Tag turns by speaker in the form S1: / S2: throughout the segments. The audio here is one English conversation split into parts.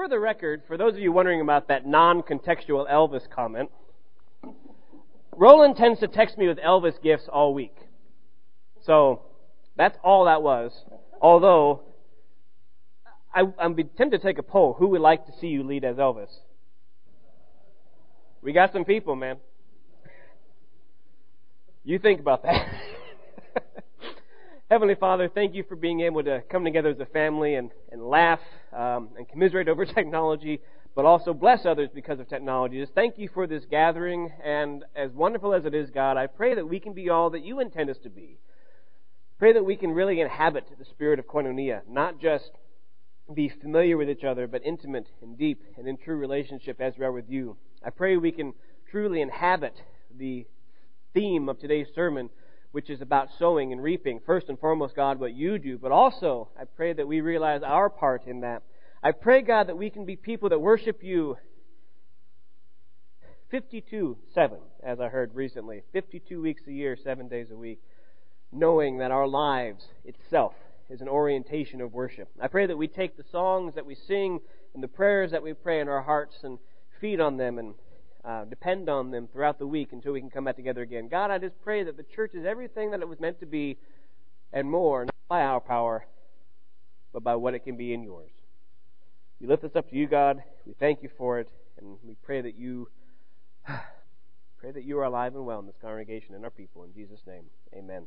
S1: for the record, for those of you wondering about that non-contextual Elvis comment, Roland tends to text me with Elvis gifts all week. So, that's all that was. Although, I, I'm tempted to take a poll. Who would like to see you lead as Elvis? We got some people, man. You think about that. Heavenly Father, thank you for being able to come together as a family and, and laugh um, and commiserate over technology, but also bless others because of technology. Just thank you for this gathering, and as wonderful as it is, God, I pray that we can be all that you intend us to be. Pray that we can really inhabit the spirit of koinonia, not just be familiar with each other, but intimate and deep and in true relationship as we are with you. I pray we can truly inhabit the theme of today's sermon which is about sowing and reaping. First and foremost, God, what you do, but also I pray that we realize our part in that. I pray, God, that we can be people that worship you 52 7, as I heard recently. 52 weeks a year, 7 days a week, knowing that our lives itself is an orientation of worship. I pray that we take the songs that we sing and the prayers that we pray in our hearts and feed on them and uh, depend on them throughout the week until we can come back together again. God, I just pray that the church is everything that it was meant to be and more, not by our power, but by what it can be in yours. We lift this up to you, God. We thank you for it, and we pray that you pray that you are alive and well in this congregation and our people. In Jesus' name, Amen.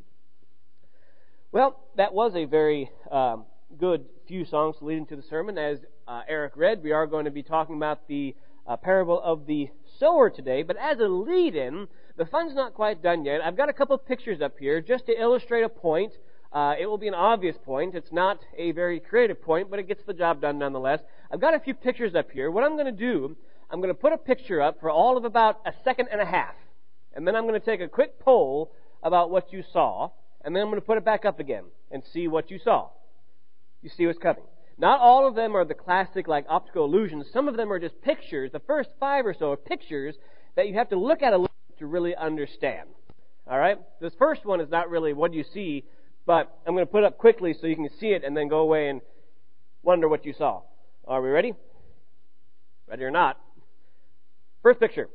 S1: Well, that was a very um, good few songs leading to the sermon. As uh, Eric read, we are going to be talking about the uh, parable of the sower today, but as a lead in, the fun's not quite done yet. I've got a couple pictures up here just to illustrate a point. Uh, it will be an obvious point. It's not a very creative point, but it gets the job done nonetheless. I've got a few pictures up here. What I'm going to do, I'm going to put a picture up for all of about a second and a half. And then I'm going to take a quick poll about what you saw. And then I'm going to put it back up again and see what you saw. You see what's coming. Not all of them are the classic, like, optical illusions. Some of them are just pictures. The first five or so are pictures that you have to look at a little to really understand. Alright? This first one is not really what you see, but I'm going to put it up quickly so you can see it and then go away and wonder what you saw. Are we ready? Ready or not? First picture.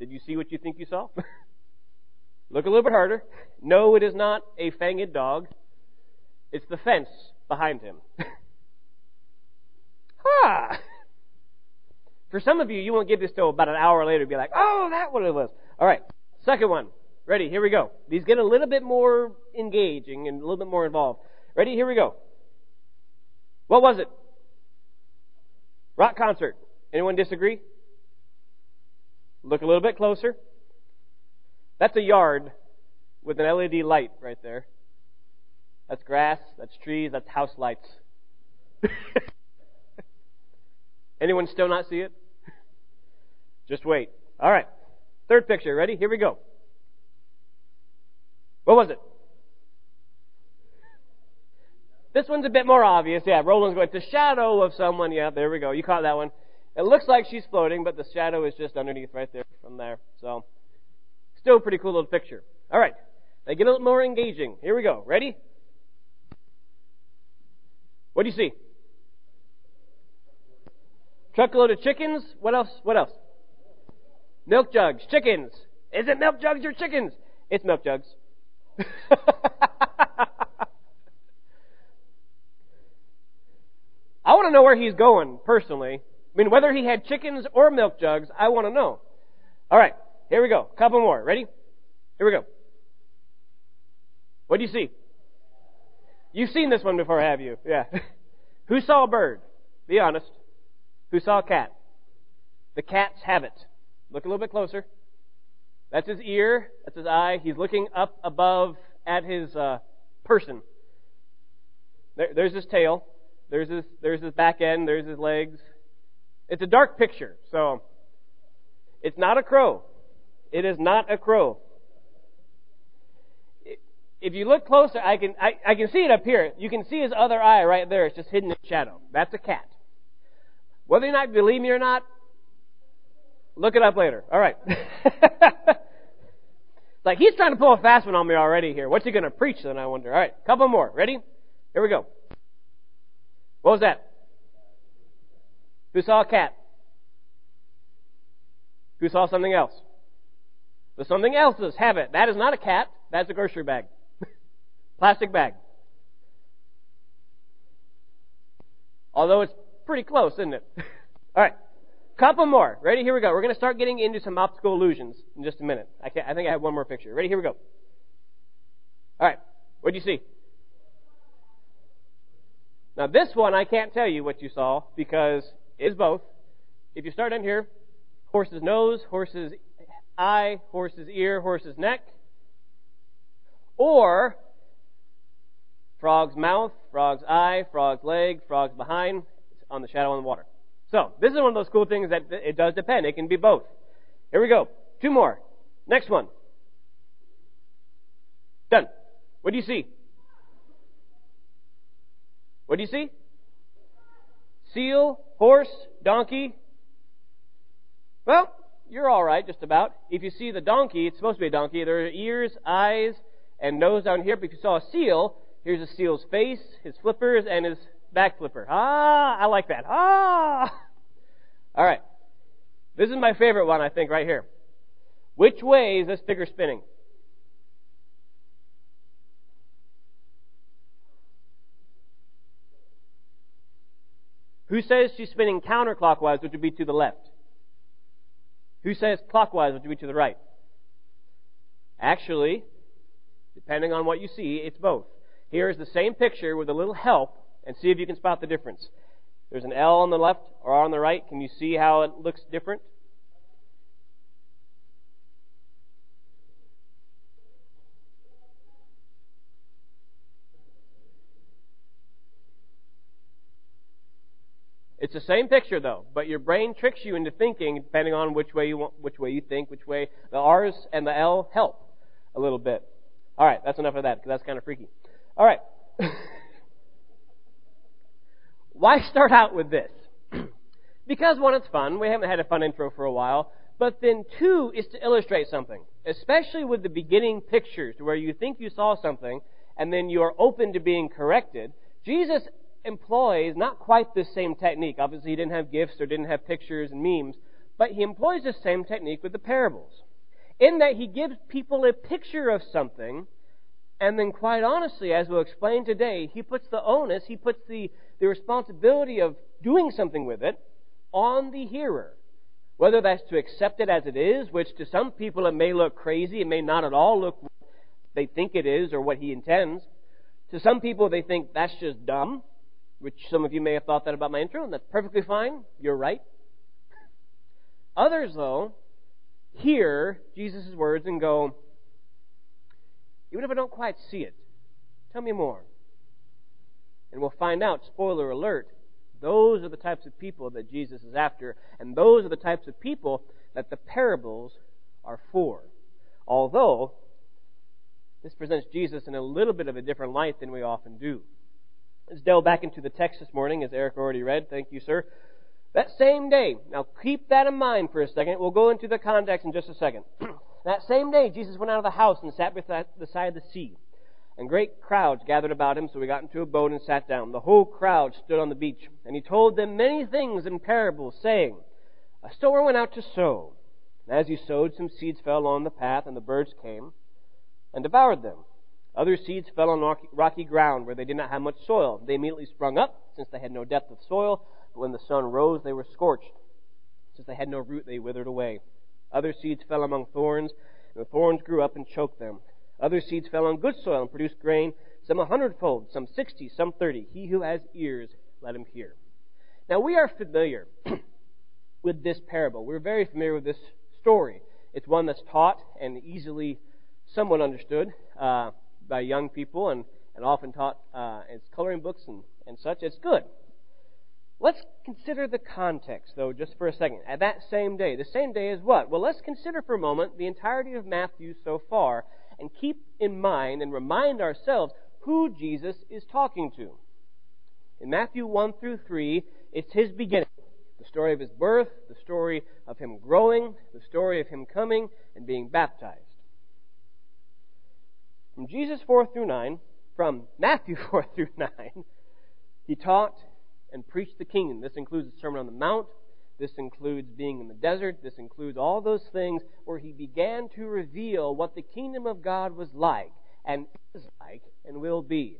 S1: Did you see what you think you saw? Look a little bit harder. No, it is not a fanged dog. It's the fence behind him. ah! For some of you, you won't get this till about an hour later. Be like, oh, that what it was. All right, second one. Ready? Here we go. These get a little bit more engaging and a little bit more involved. Ready? Here we go. What was it? Rock concert. Anyone disagree? Look a little bit closer. That's a yard with an LED light right there. That's grass, that's trees, that's house lights. Anyone still not see it? Just wait. All right. Third picture. Ready? Here we go. What was it? This one's a bit more obvious. Yeah, Roland's going, a shadow of someone. Yeah, there we go. You caught that one. It looks like she's floating, but the shadow is just underneath right there from there. So, Still a pretty cool little picture. All right. They get a little more engaging. Here we go. Ready? What do you see? Truckload of chickens. What else? What else? Milk jugs. Chickens. Is it milk jugs or chickens? It's milk jugs. I want to know where he's going, personally. I mean, whether he had chickens or milk jugs, I want to know. All right. Here we go. A Couple more. Ready? Here we go. What do you see? You've seen this one before, have you? Yeah. Who saw a bird? Be honest. Who saw a cat? The cat's have it. Look a little bit closer. That's his ear. That's his eye. He's looking up above at his uh, person. There, there's his tail. There's his, there's his back end. There's his legs. It's a dark picture, so it's not a crow. It is not a crow. If you look closer, I can, I, I can see it up here. You can see his other eye right there. It's just hidden in shadow. That's a cat. Whether or not believe me or not, look it up later. All right. like he's trying to pull a fast one on me already here. What's he going to preach then? I wonder. All right, couple more. Ready? Here we go. What was that? Who saw a cat? Who saw something else? The something else's have it. That is not a cat. That's a grocery bag. Plastic bag. Although it's pretty close, isn't it? All right. Couple more. Ready? Here we go. We're going to start getting into some optical illusions in just a minute. I, I think I have one more picture. Ready? Here we go. All right. What do you see? Now, this one, I can't tell you what you saw because it's both. If you start in here, horse's nose, horse's eye, horse's ear, horse's neck, or frog's mouth, frog's eye, frog's leg, frog's behind, on the shadow on the water. So, this is one of those cool things that it does depend. It can be both. Here we go. Two more. Next one. Done. What do you see? What do you see? Seal, horse, donkey. Well, you're all right, just about. If you see the donkey, it's supposed to be a donkey. There are ears, eyes, and nose down here. But if you saw a seal, here's a seal's face, his flippers, and his back flipper. Ah, I like that. Ah. All right. This is my favorite one, I think, right here. Which way is this figure spinning? Who says she's spinning counterclockwise, which would be to the left? Who says clockwise, would be to the right? Actually, depending on what you see, it's both. Here is the same picture with a little help, and see if you can spot the difference. There's an L on the left or R on the right. Can you see how it looks different? It's the same picture though, but your brain tricks you into thinking depending on which way you want, which way you think, which way the R's and the L help a little bit. All right, that's enough of that because that's kind of freaky. All right. Why start out with this? because one, it's fun. We haven't had a fun intro for a while. But then two is to illustrate something, especially with the beginning pictures where you think you saw something and then you are open to being corrected. Jesus employs not quite the same technique. Obviously, he didn't have gifts or didn't have pictures and memes, but he employs the same technique with the parables. In that he gives people a picture of something, and then quite honestly, as we'll explain today, he puts the onus, he puts the, the responsibility of doing something with it on the hearer. Whether that's to accept it as it is, which to some people it may look crazy, it may not at all look what they think it is or what he intends. To some people, they think that's just dumb which some of you may have thought that about my intro, and that's perfectly fine. You're right. Others, though, hear Jesus' words and go, even if I don't quite see it, tell me more. And we'll find out, spoiler alert, those are the types of people that Jesus is after, and those are the types of people that the parables are for. Although, this presents Jesus in a little bit of a different light than we often do. Let's delve back into the text this morning, as Eric already read. Thank you, sir. That same day, now keep that in mind for a second. We'll go into the context in just a second. that same day, Jesus went out of the house and sat beside the side of the sea. And great crowds gathered about him, so he got into a boat and sat down. The whole crowd stood on the beach. And he told them many things in parables, saying, A sower went out to sow. And as he sowed, some seeds fell on the path, and the birds came and devoured them. Other seeds fell on rocky ground where they did not have much soil. They immediately sprung up, since they had no depth of soil. But when the sun rose, they were scorched. Since they had no root, they withered away. Other seeds fell among thorns, and the thorns grew up and choked them. Other seeds fell on good soil and produced grain, some a hundredfold, some sixty, some thirty. He who has ears, let him hear. Now we are familiar with this parable. We're very familiar with this story. It's one that's taught and easily somewhat understood. Uh, by young people and, and often taught uh, as coloring books and, and such. It's good. Let's consider the context, though, just for a second. At that same day, the same day is what? Well, let's consider for a moment the entirety of Matthew so far and keep in mind and remind ourselves who Jesus is talking to. In Matthew 1 through 3, it's his beginning. The story of his birth, the story of him growing, the story of him coming and being baptized. From Jesus 4 through 9, from Matthew 4 through 9, he taught and preached the kingdom. This includes the Sermon on the Mount. This includes being in the desert. This includes all those things where he began to reveal what the kingdom of God was like and is like and will be.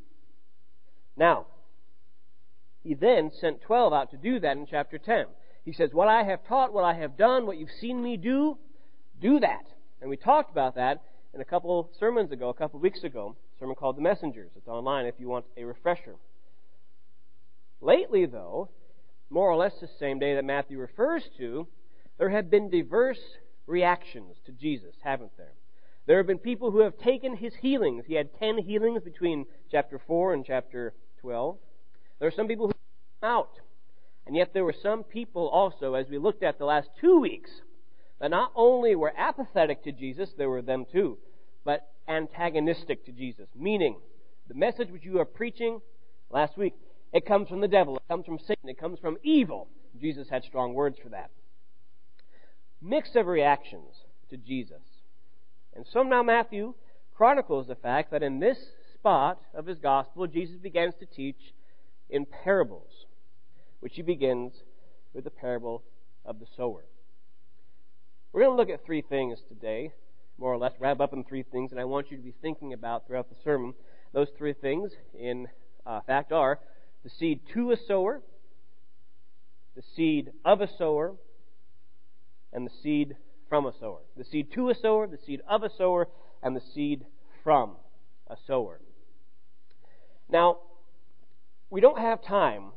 S1: Now, he then sent 12 out to do that in chapter 10. He says, What I have taught, what I have done, what you've seen me do, do that. And we talked about that in a couple sermons ago, a couple weeks ago, a sermon called The Messengers. It's online if you want a refresher. Lately, though, more or less the same day that Matthew refers to, there have been diverse reactions to Jesus, haven't there? There have been people who have taken his healings. He had ten healings between chapter 4 and chapter 12. There are some people who out. And yet there were some people also, as we looked at the last two weeks, that not only were apathetic to Jesus, there were them too, but antagonistic to Jesus. Meaning, the message which you are preaching last week, it comes from the devil, it comes from Satan, it comes from evil. Jesus had strong words for that. Mix of reactions to Jesus. And so now Matthew chronicles the fact that in this spot of his gospel, Jesus begins to teach in parables, which he begins with the parable of the sower. We're going to look at three things today, more or less, wrap up in three things, and I want you to be thinking about throughout the sermon. Those three things, in uh, fact, are the seed to a sower, the seed of a sower, and the seed from a sower. The seed to a sower, the seed of a sower, and the seed from a sower. Now, we don't have time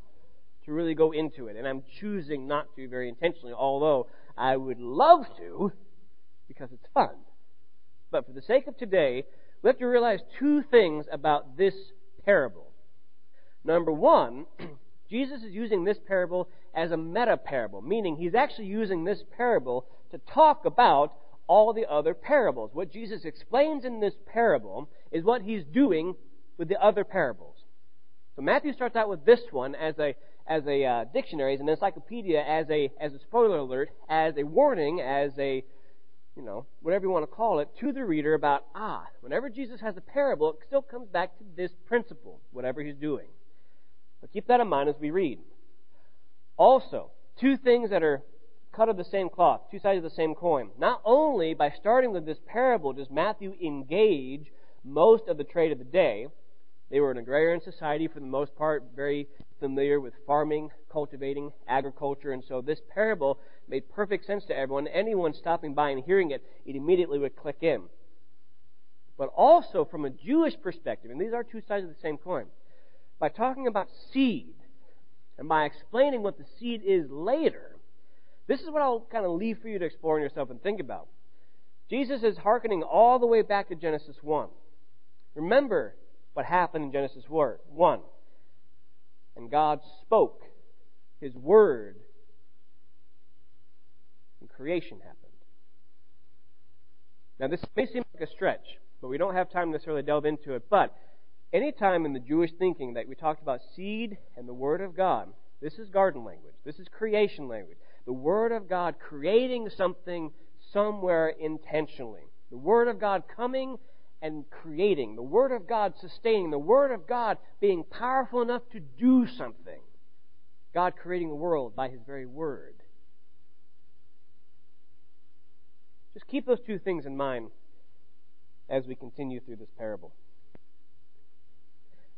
S1: to really go into it, and I'm choosing not to very intentionally, although I would love to because it's fun. But for the sake of today, we have to realize two things about this parable. Number one, Jesus is using this parable as a meta parable, meaning he's actually using this parable to talk about all the other parables. What Jesus explains in this parable is what he's doing with the other parables. So Matthew starts out with this one as a as a uh, dictionary, as an encyclopedia, as a as a spoiler alert, as a warning, as a you know whatever you want to call it to the reader about ah, whenever Jesus has a parable, it still comes back to this principle, whatever he's doing. So keep that in mind as we read. Also, two things that are cut of the same cloth, two sides of the same coin. Not only by starting with this parable does Matthew engage most of the trade of the day, they were an agrarian society for the most part, very familiar with farming, cultivating, agriculture, and so this parable made perfect sense to everyone. Anyone stopping by and hearing it, it immediately would click in. But also from a Jewish perspective, and these are two sides of the same coin, by talking about seed and by explaining what the seed is later, this is what I'll kind of leave for you to explore in yourself and think about. Jesus is hearkening all the way back to Genesis 1. Remember, what happened in Genesis 1. And God spoke His word, and creation happened. Now, this may seem like a stretch, but we don't have time to necessarily delve into it. But any time in the Jewish thinking that we talked about seed and the Word of God, this is garden language. This is creation language. The Word of God creating something somewhere intentionally. The Word of God coming and creating, the Word of God sustaining, the Word of God being powerful enough to do something. God creating the world by His very Word. Just keep those two things in mind as we continue through this parable.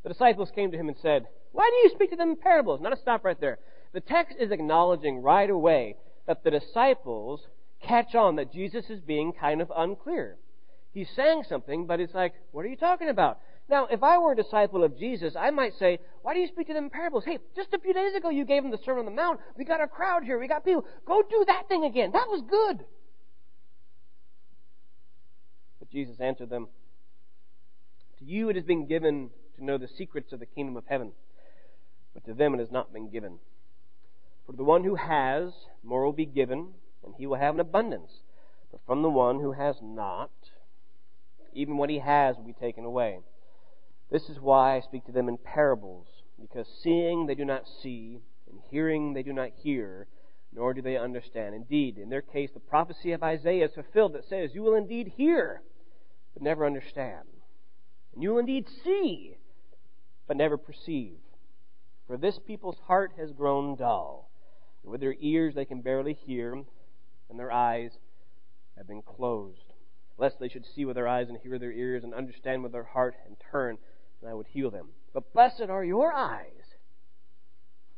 S1: The disciples came to him and said, Why do you speak to them in parables? Not to stop right there. The text is acknowledging right away that the disciples catch on that Jesus is being kind of unclear he's saying something, but it's like, what are you talking about? Now, if I were a disciple of Jesus, I might say, why do you speak to them in parables? Hey, just a few days ago you gave them the Sermon on the Mount. We got a crowd here. We got people. Go do that thing again. That was good. But Jesus answered them, To you it has been given to know the secrets of the kingdom of heaven, but to them it has not been given. For the one who has, more will be given, and he will have an abundance. But from the one who has not, even what he has will be taken away. This is why I speak to them in parables, because seeing they do not see, and hearing they do not hear, nor do they understand. Indeed, in their case, the prophecy of Isaiah is fulfilled that says, You will indeed hear, but never understand. And you will indeed see, but never perceive. For this people's heart has grown dull, and with their ears they can barely hear, and their eyes have been closed, lest they should see with their eyes and hear with their ears and understand with their heart and turn, and I would heal them. But blessed are your eyes,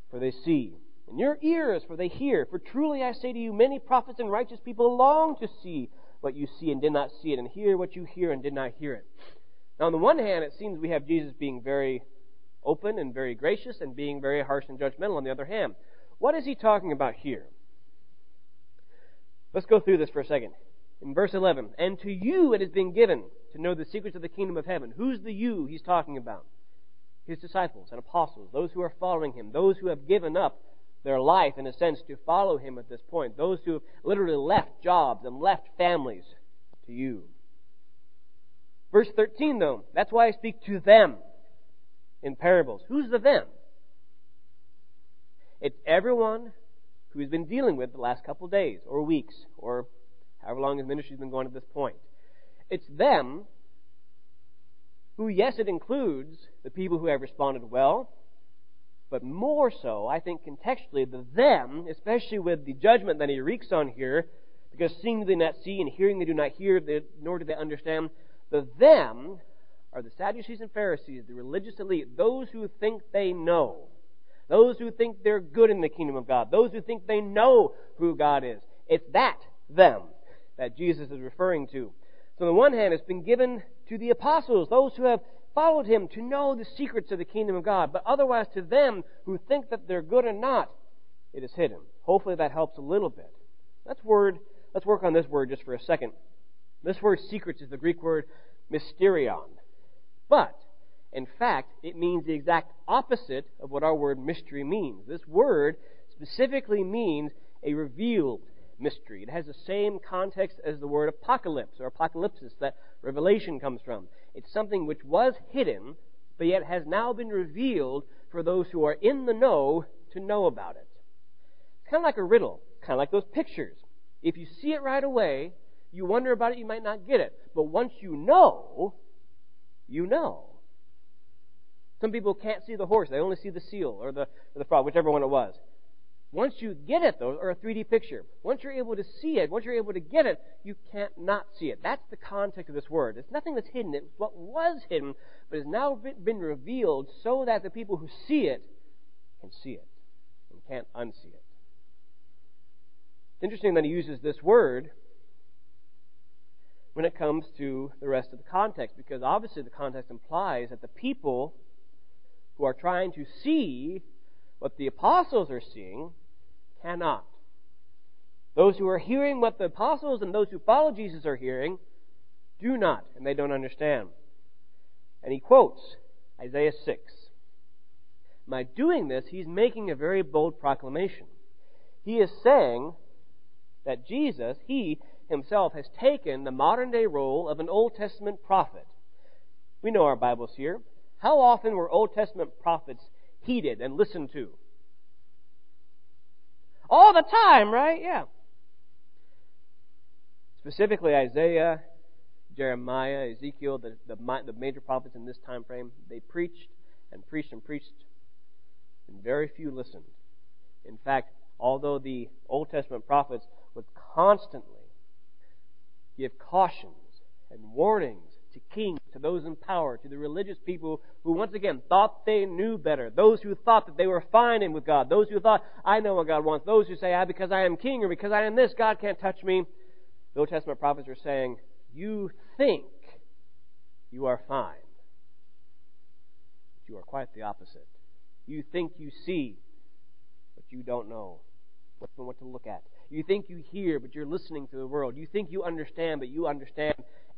S1: for they see, and your ears, for they hear. For truly I say to you, many prophets and righteous people long to see what you see and did not see it, and hear what you hear and did not hear it. Now, on the one hand, it seems we have Jesus being very open and very gracious and being very harsh and judgmental on the other hand. What is he talking about here? Let's go through this for a second. In verse 11, and to you it has been given to know the secrets of the kingdom of heaven. Who's the you he's talking about? His disciples and apostles, those who are following him, those who have given up their life, in a sense, to follow him at this point, those who have literally left jobs and left families to you. Verse 13, though, that's why I speak to them in parables. Who's the them? It's everyone who has been dealing with the last couple days or weeks or however long his ministry's been going at this point. It's them who, yes, it includes the people who have responded well, but more so, I think contextually, the them, especially with the judgment that he wreaks on here, because seeing they do not see and hearing they do not hear, nor do they understand, the them are the Sadducees and Pharisees, the religious elite, those who think they know. Those who think they're good in the kingdom of God. Those who think they know who God is. It's that them that Jesus is referring to. So on the one hand, it's been given to the apostles, those who have followed him to know the secrets of the kingdom of God. But otherwise, to them who think that they're good or not, it is hidden. Hopefully that helps a little bit. Let's word, let's work on this word just for a second. This word secrets is the Greek word mysterion. But, in fact, it means the exact opposite of what our word mystery means. This word specifically means a revealed mystery. It has the same context as the word apocalypse or apocalypsis that Revelation comes from. It's something which was hidden, but yet has now been revealed for those who are in the know to know about it. It's kind of like a riddle, kind of like those pictures. If you see it right away, you wonder about it, you might not get it. But once you know, you know. Some people can't see the horse, they only see the seal or the, or the frog, whichever one it was. Once you get it, though, or a 3D picture, once you're able to see it, once you're able to get it, you can't not see it. That's the context of this word. It's nothing that's hidden. It's what was hidden, but has now been revealed so that the people who see it can see it and can't unsee it. It's interesting that he uses this word when it comes to the rest of the context, because obviously the context implies that the people who are trying to see what the apostles are seeing cannot. Those who are hearing what the apostles and those who follow Jesus are hearing do not, and they don't understand. And he quotes Isaiah 6. By doing this, he's making a very bold proclamation. He is saying that Jesus, he himself, has taken the modern day role of an Old Testament prophet. We know our Bibles here. How often were Old Testament prophets heeded and listened to? All the time, right? Yeah. Specifically, Isaiah, Jeremiah, Ezekiel, the, the, the major prophets in this time frame, they preached and preached and preached, and very few listened. In fact, although the Old Testament prophets would constantly give cautions and warnings to kings, to those in power, to the religious people who once again thought they knew better, those who thought that they were fine in with God, those who thought, I know what God wants, those who say, ah, because I am king or because I am this, God can't touch me. The Old Testament prophets are saying, you think you are fine. But you are quite the opposite. You think you see, but you don't know what to look at. You think you hear, but you're listening to the world. You think you understand, but you understand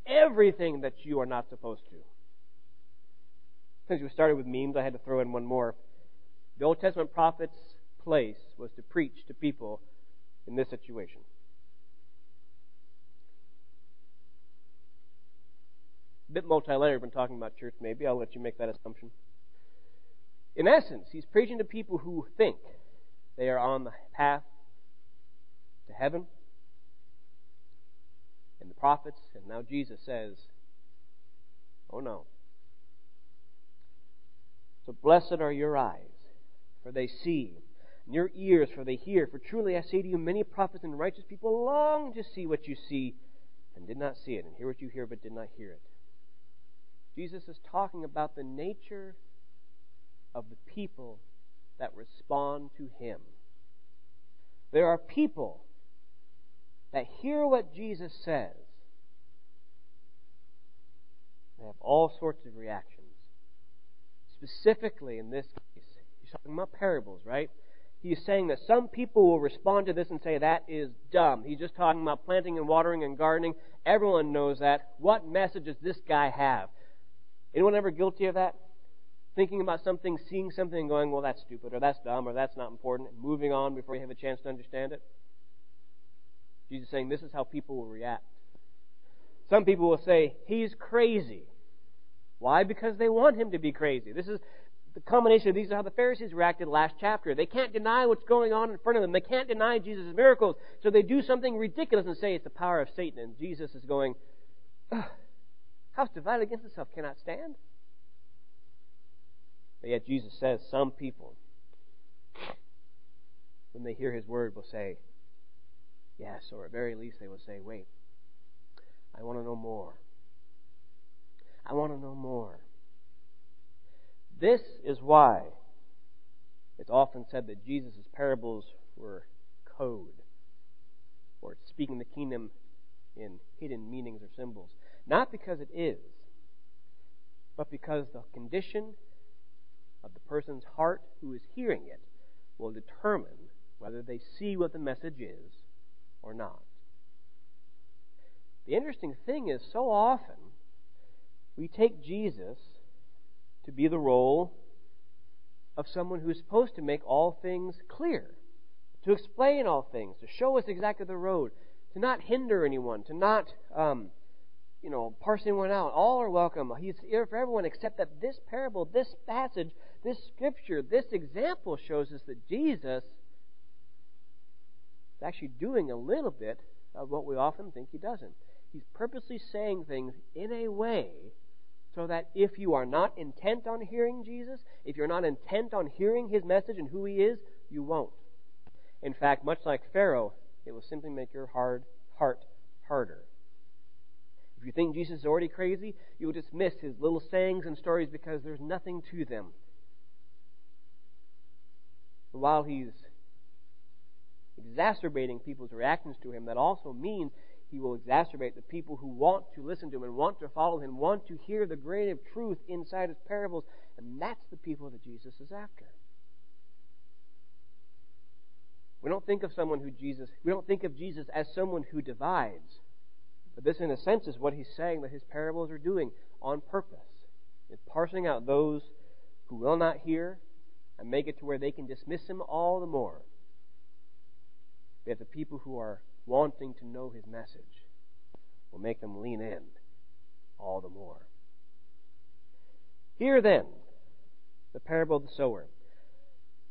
S1: everything that you are not supposed to. Since we started with memes, I had to throw in one more. The Old Testament prophet's place was to preach to people in this situation. A bit multi-layered when talking about church, maybe. I'll let you make that assumption. In essence, he's preaching to people who think they are on the path to heaven. And the prophets, and now Jesus says, Oh no. So blessed are your eyes, for they see, and your ears, for they hear. For truly I say to you, many prophets and righteous people long to see what you see and did not see it, and hear what you hear but did not hear it. Jesus is talking about the nature of the people that respond to him. There are people that hear what Jesus says. They have all sorts of reactions. Specifically, in this case, he's talking about parables, right? He's saying that some people will respond to this and say, that is dumb. He's just talking about planting and watering and gardening. Everyone knows that. What message does this guy have? Anyone ever guilty of that? Thinking about something, seeing something, and going, well, that's stupid, or that's dumb, or that's not important, and moving on before you have a chance to understand it? Jesus is saying this is how people will react. Some people will say, he's crazy. Why? Because they want him to be crazy. This is the combination of these is how the Pharisees reacted last chapter. They can't deny what's going on in front of them. They can't deny Jesus' miracles. So they do something ridiculous and say it's the power of Satan. And Jesus is going, house divided against itself cannot stand. But yet Jesus says some people, when they hear his word, will say, yes, or at very least they will say, wait, I want to know more. I want to know more. This is why it's often said that Jesus' parables were code, or speaking the kingdom in hidden meanings or symbols. Not because it is, but because the condition of the person's heart who is hearing it will determine whether they see what the message is or not. The interesting thing is, so often we take Jesus to be the role of someone who's supposed to make all things clear, to explain all things, to show us exactly the road, to not hinder anyone, to not, um, you know, parse anyone out. All are welcome. He's here for everyone, except that this parable, this passage, this scripture, this example shows us that Jesus is actually doing a little bit of what we often think he doesn't. He's purposely saying things in a way so that if you are not intent on hearing Jesus, if you're not intent on hearing his message and who he is, you won't. In fact, much like Pharaoh, it will simply make your hard heart harder. If you think Jesus is already crazy, you will dismiss his little sayings and stories because there's nothing to them. while he's exacerbating people's reactions to him, that also means he will exacerbate the people who want to listen to him and want to follow him, want to hear the grain of truth inside his parables. And that's the people that Jesus is after. We don't think of someone who Jesus, we don't think of Jesus as someone who divides. But this, in a sense, is what he's saying that his parables are doing on purpose. It's parsing out those who will not hear and make it to where they can dismiss him all the more. Have the people who are wanting to know his message will make them lean in all the more. Here then, the parable of the sower.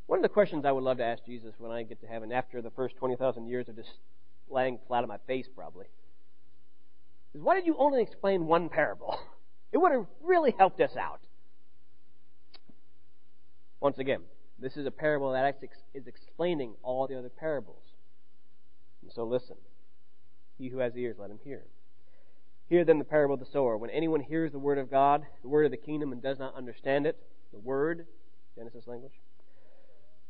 S1: One of the questions I would love to ask Jesus when I get to heaven after the first 20,000 years of just laying flat on my face, probably, is why did you only explain one parable? It would have really helped us out. Once again, this is a parable that is explaining all the other parables. And so listen. He who has ears, let him hear. Hear then the parable of the sower. When anyone hears the word of God, the word of the kingdom, and does not understand it, the word, Genesis language,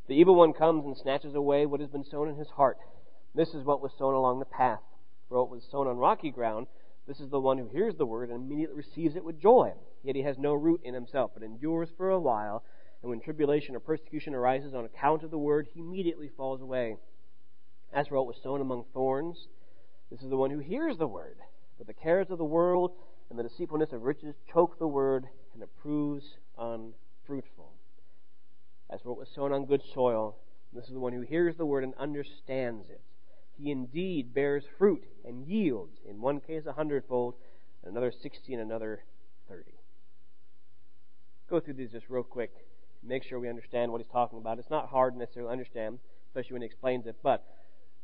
S1: the evil one comes and snatches away what has been sown in his heart. This is what was sown along the path. For what was sown on rocky ground, this is the one who hears the word and immediately receives it with joy. Yet he has no root in himself, but endures for a while. And when tribulation or persecution arises on account of the word, he immediately falls away. As for what was sown among thorns, this is the one who hears the word, but the cares of the world and the deceitfulness of riches choke the word, and it proves unfruitful. As for what was sown on good soil, this is the one who hears the word and understands it. He indeed bears fruit and yields, in one case a hundredfold, and another sixty, and another thirty. Go through these just real quick. Make sure we understand what he's talking about. It's not hard necessarily to understand, especially when he explains it, but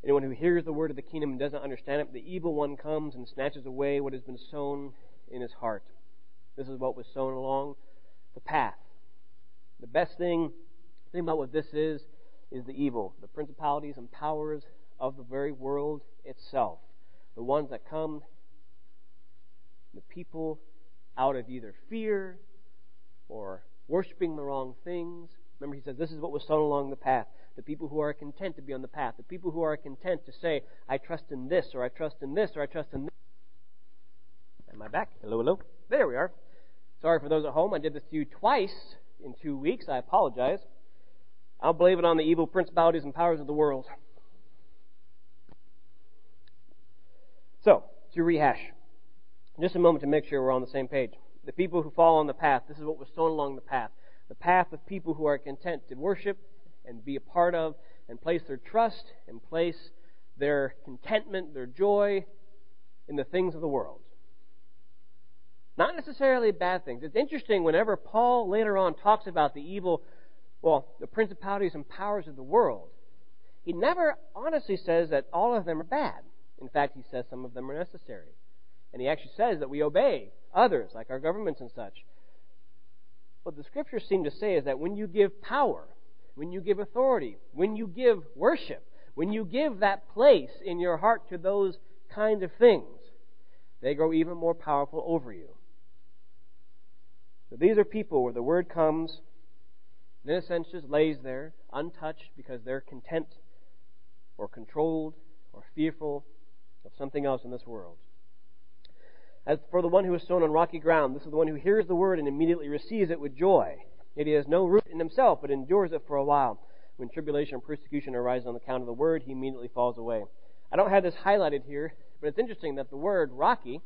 S1: Anyone who hears the word of the kingdom and doesn't understand it, the evil one comes and snatches away what has been sown in his heart. This is what was sown along the path. The best thing Think about what this is, is the evil, the principalities and powers of the very world itself. The ones that come, the people out of either fear or worshiping the wrong things. Remember, he says this is what was sown along the path. The people who are content to be on the path. The people who are content to say, I trust in this, or I trust in this, or I trust in this. Am I back? Hello, hello. There we are. Sorry for those at home. I did this to you twice in two weeks. I apologize. I'll blame it on the evil principalities and powers of the world. So, to rehash, just a moment to make sure we're on the same page. The people who fall on the path, this is what was sown along the path. The path of people who are content to worship and be a part of and place their trust and place their contentment, their joy in the things of the world. Not necessarily bad things. It's interesting whenever Paul later on talks about the evil, well, the principalities and powers of the world, he never honestly says that all of them are bad. In fact, he says some of them are necessary. And he actually says that we obey others, like our governments and such. What the scriptures seem to say is that when you give power, when you give authority, when you give worship, when you give that place in your heart to those kinds of things, they grow even more powerful over you. So these are people where the word comes, and in a sense just lays there, untouched, because they're content or controlled or fearful of something else in this world. As for the one who is sown on rocky ground, this is the one who hears the word and immediately receives it with joy. He has no root in himself, but endures it for a while. When tribulation and persecution arise on account of the word, he immediately falls away. I don't have this highlighted here, but it's interesting that the word rocky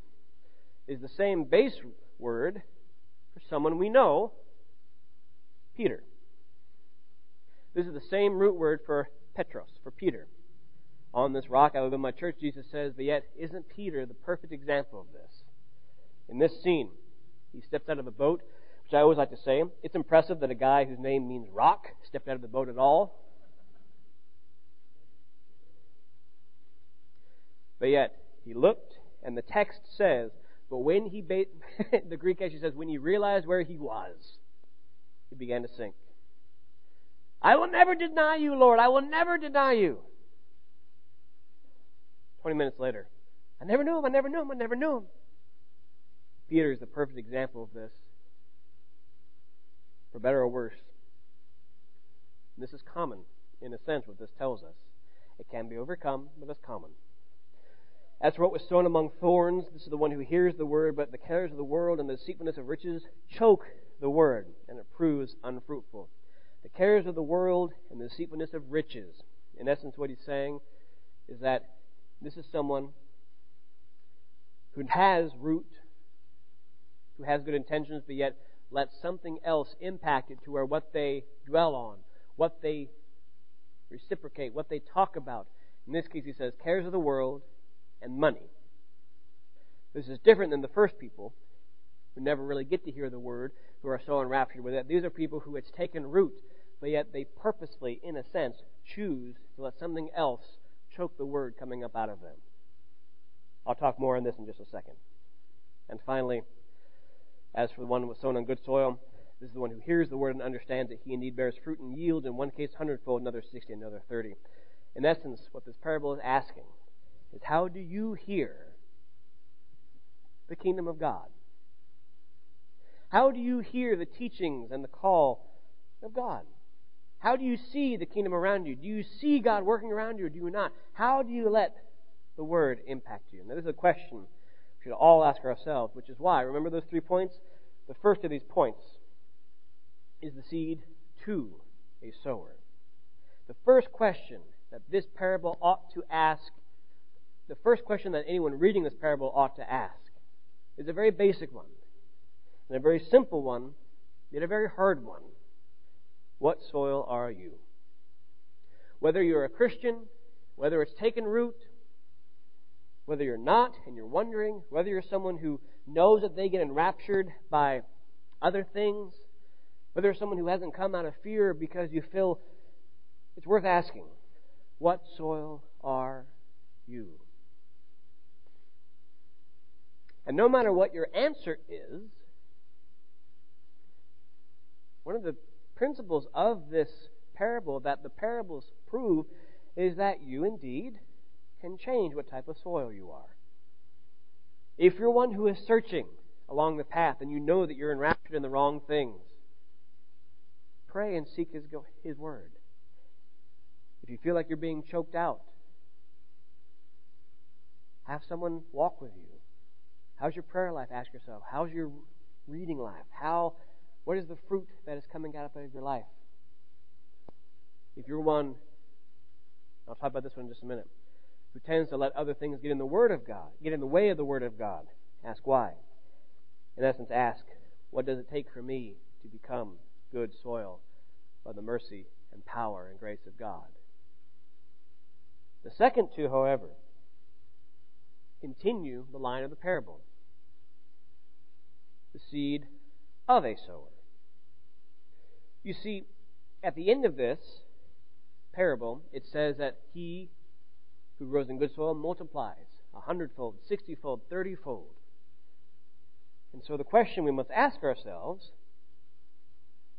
S1: is the same base word for someone we know, Peter. This is the same root word for Petros, for Peter. On this rock I will build my church, Jesus says, but yet isn't Peter the perfect example of this? In this scene, he steps out of a boat, which I always like to say, it's impressive that a guy whose name means rock stepped out of the boat at all. But yet, he looked, and the text says, but when he, ba- the Greek actually says, when he realized where he was, he began to sink. I will never deny you, Lord. I will never deny you. 20 minutes later, I never knew him. I never knew him. I never knew him. Peter is the perfect example of this, for better or worse. This is common, in a sense, what this tells us. It can be overcome, but it's common. As for what was sown among thorns, this is the one who hears the word, but the cares of the world and the deceitfulness of riches choke the word, and it proves unfruitful. The cares of the world and the deceitfulness of riches. In essence, what he's saying is that this is someone who has root, who has good intentions, but yet let something else impact it to where what they dwell on, what they reciprocate, what they talk about. In this case, he says, cares of the world and money. This is different than the first people who never really get to hear the word, who are so enraptured with it. These are people who it's taken root, but yet they purposely, in a sense, choose to let something else choke the word coming up out of them. I'll talk more on this in just a second. And finally, as for the one who was sown on good soil, this is the one who hears the word and understands that he indeed bears fruit and yield, in one case hundredfold, another sixty, another thirty. In essence, what this parable is asking is how do you hear the kingdom of God? How do you hear the teachings and the call of God? How do you see the kingdom around you? Do you see God working around you or do you not? How do you let the word impact you? Now, this is a question should all ask ourselves, which is why, remember those three points? The first of these points is the seed to a sower. The first question that this parable ought to ask the first question that anyone reading this parable ought to ask is a very basic one, and a very simple one, yet a very hard one. What soil are you? Whether you're a Christian, whether it's taken root, whether you're not and you're wondering, whether you're someone who knows that they get enraptured by other things, whether you're someone who hasn't come out of fear because you feel it's worth asking, what soil are you? And no matter what your answer is, one of the principles of this parable that the parables prove is that you indeed can change what type of soil you are. If you're one who is searching along the path and you know that you're enraptured in the wrong things, pray and seek His, His Word. If you feel like you're being choked out, have someone walk with you. How's your prayer life? Ask yourself. How's your reading life? How, what is the fruit that is coming out of your life? If you're one, I'll talk about this one in just a minute, who tends to let other things get in the Word of God, get in the way of the Word of God, ask why. In essence, ask, what does it take for me to become good soil by the mercy and power and grace of God? The second two, however, continue the line of the parable the seed of a sower. You see, at the end of this parable, it says that he who grows in good soil multiplies a hundredfold, sixtyfold, thirtyfold. And so the question we must ask ourselves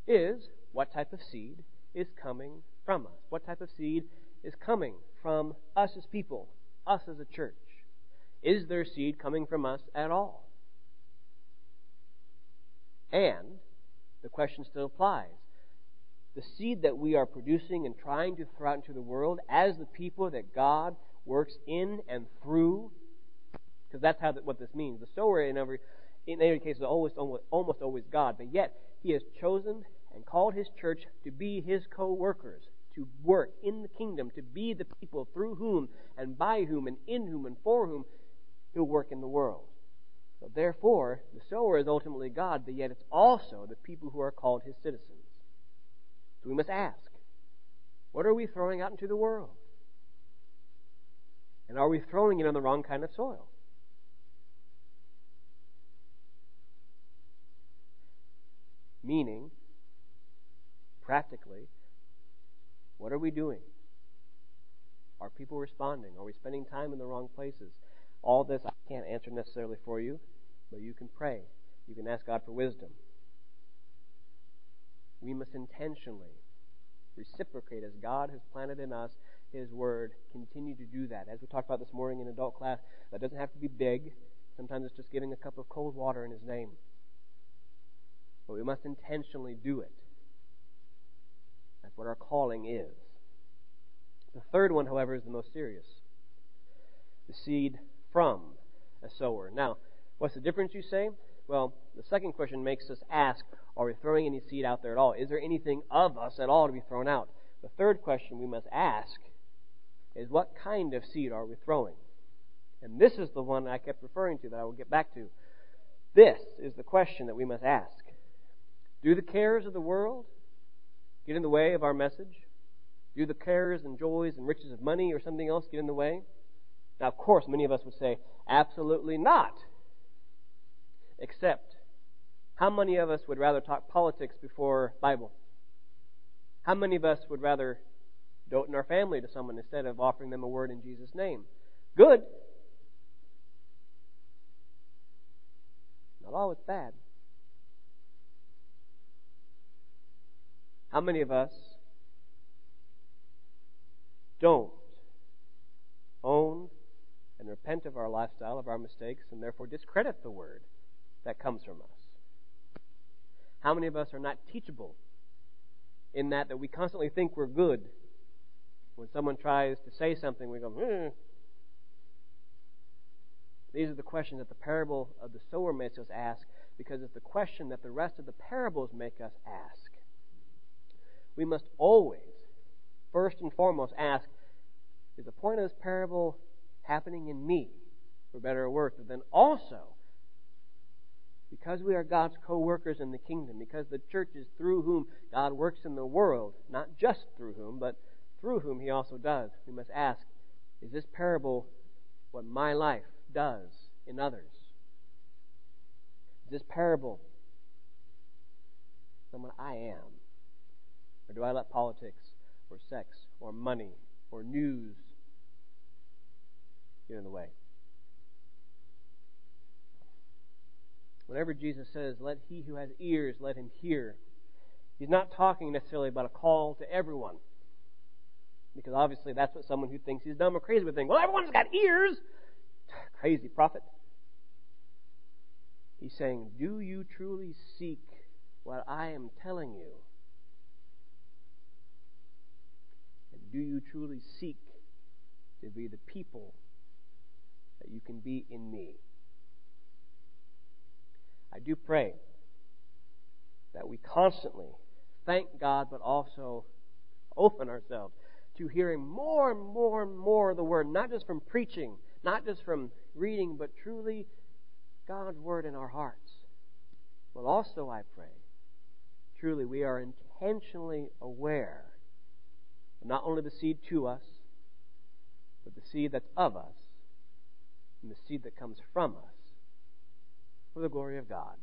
S1: is what type of seed is coming from us? What type of seed is coming from us as people, us as a church? Is there seed coming from us at all? And the question still applies. The seed that we are producing and trying to throw out into the world as the people that God works in and through, because that's how what this means. The sower in every in every case is always almost always God, but yet He has chosen and called His church to be His co-workers, to work in the kingdom, to be the people through whom and by whom and in whom and for whom He'll work in the world. So therefore, the sower is ultimately God, but yet it's also the people who are called his citizens. So we must ask, what are we throwing out into the world? And are we throwing it on the wrong kind of soil? Meaning, practically, what are we doing? Are people responding? Are we spending time in the wrong places? All this I can't answer necessarily for you, but you can pray. You can ask God for wisdom. We must intentionally reciprocate as God has planted in us His Word. Continue to do that. As we talked about this morning in adult class, that doesn't have to be big. Sometimes it's just giving a cup of cold water in His name. But we must intentionally do it. That's what our calling is. The third one, however, is the most serious. The seed from a sower. Now, what's the difference, you say? Well, the second question makes us ask Are we throwing any seed out there at all? Is there anything of us at all to be thrown out? The third question we must ask is What kind of seed are we throwing? And this is the one I kept referring to that I will get back to. This is the question that we must ask. Do the cares of the world get in the way of our message? Do the cares and joys and riches of money or something else get in the way? Now, of course, many of us would say, absolutely not. Except, how many of us would rather talk politics before Bible? How many of us would rather dote in our family to someone instead of offering them a word in Jesus' name? Good. Not always bad. How many of us don't own and repent of our lifestyle, of our mistakes, and therefore discredit the word that comes from us? How many of us are not teachable in that that we constantly think we're good? When someone tries to say something, we go, hmm. These are the questions that the parable of the sower makes us ask because it's the question that the rest of the parables make us ask. We must always, first and foremost, ask is the point of this parable happening in me, for better or worse, but then also, because we are God's co workers in the kingdom, because the church is through whom God works in the world, not just through whom, but through whom He also does, we must ask is this parable what my life does in others? Is this parable someone I am? Or do I let politics or sex or money or news get in the way. Whenever Jesus says, Let he who has ears, let him hear, He's not talking necessarily about a call to everyone. Because obviously that's what someone who thinks he's dumb or crazy would think. Well, everyone's got ears. Crazy prophet. He's saying, Do you truly seek what I am telling you? And do you truly seek to be the people that you can be in me? I do pray that we constantly thank God, but also open ourselves to hearing more and more and more of the Word, not just from preaching, not just from reading, but truly God's Word in our hearts. But also, I pray, truly we are intentionally aware of not only the seed to us, but the seed that's of us, and the seed that comes from us, for the glory of God.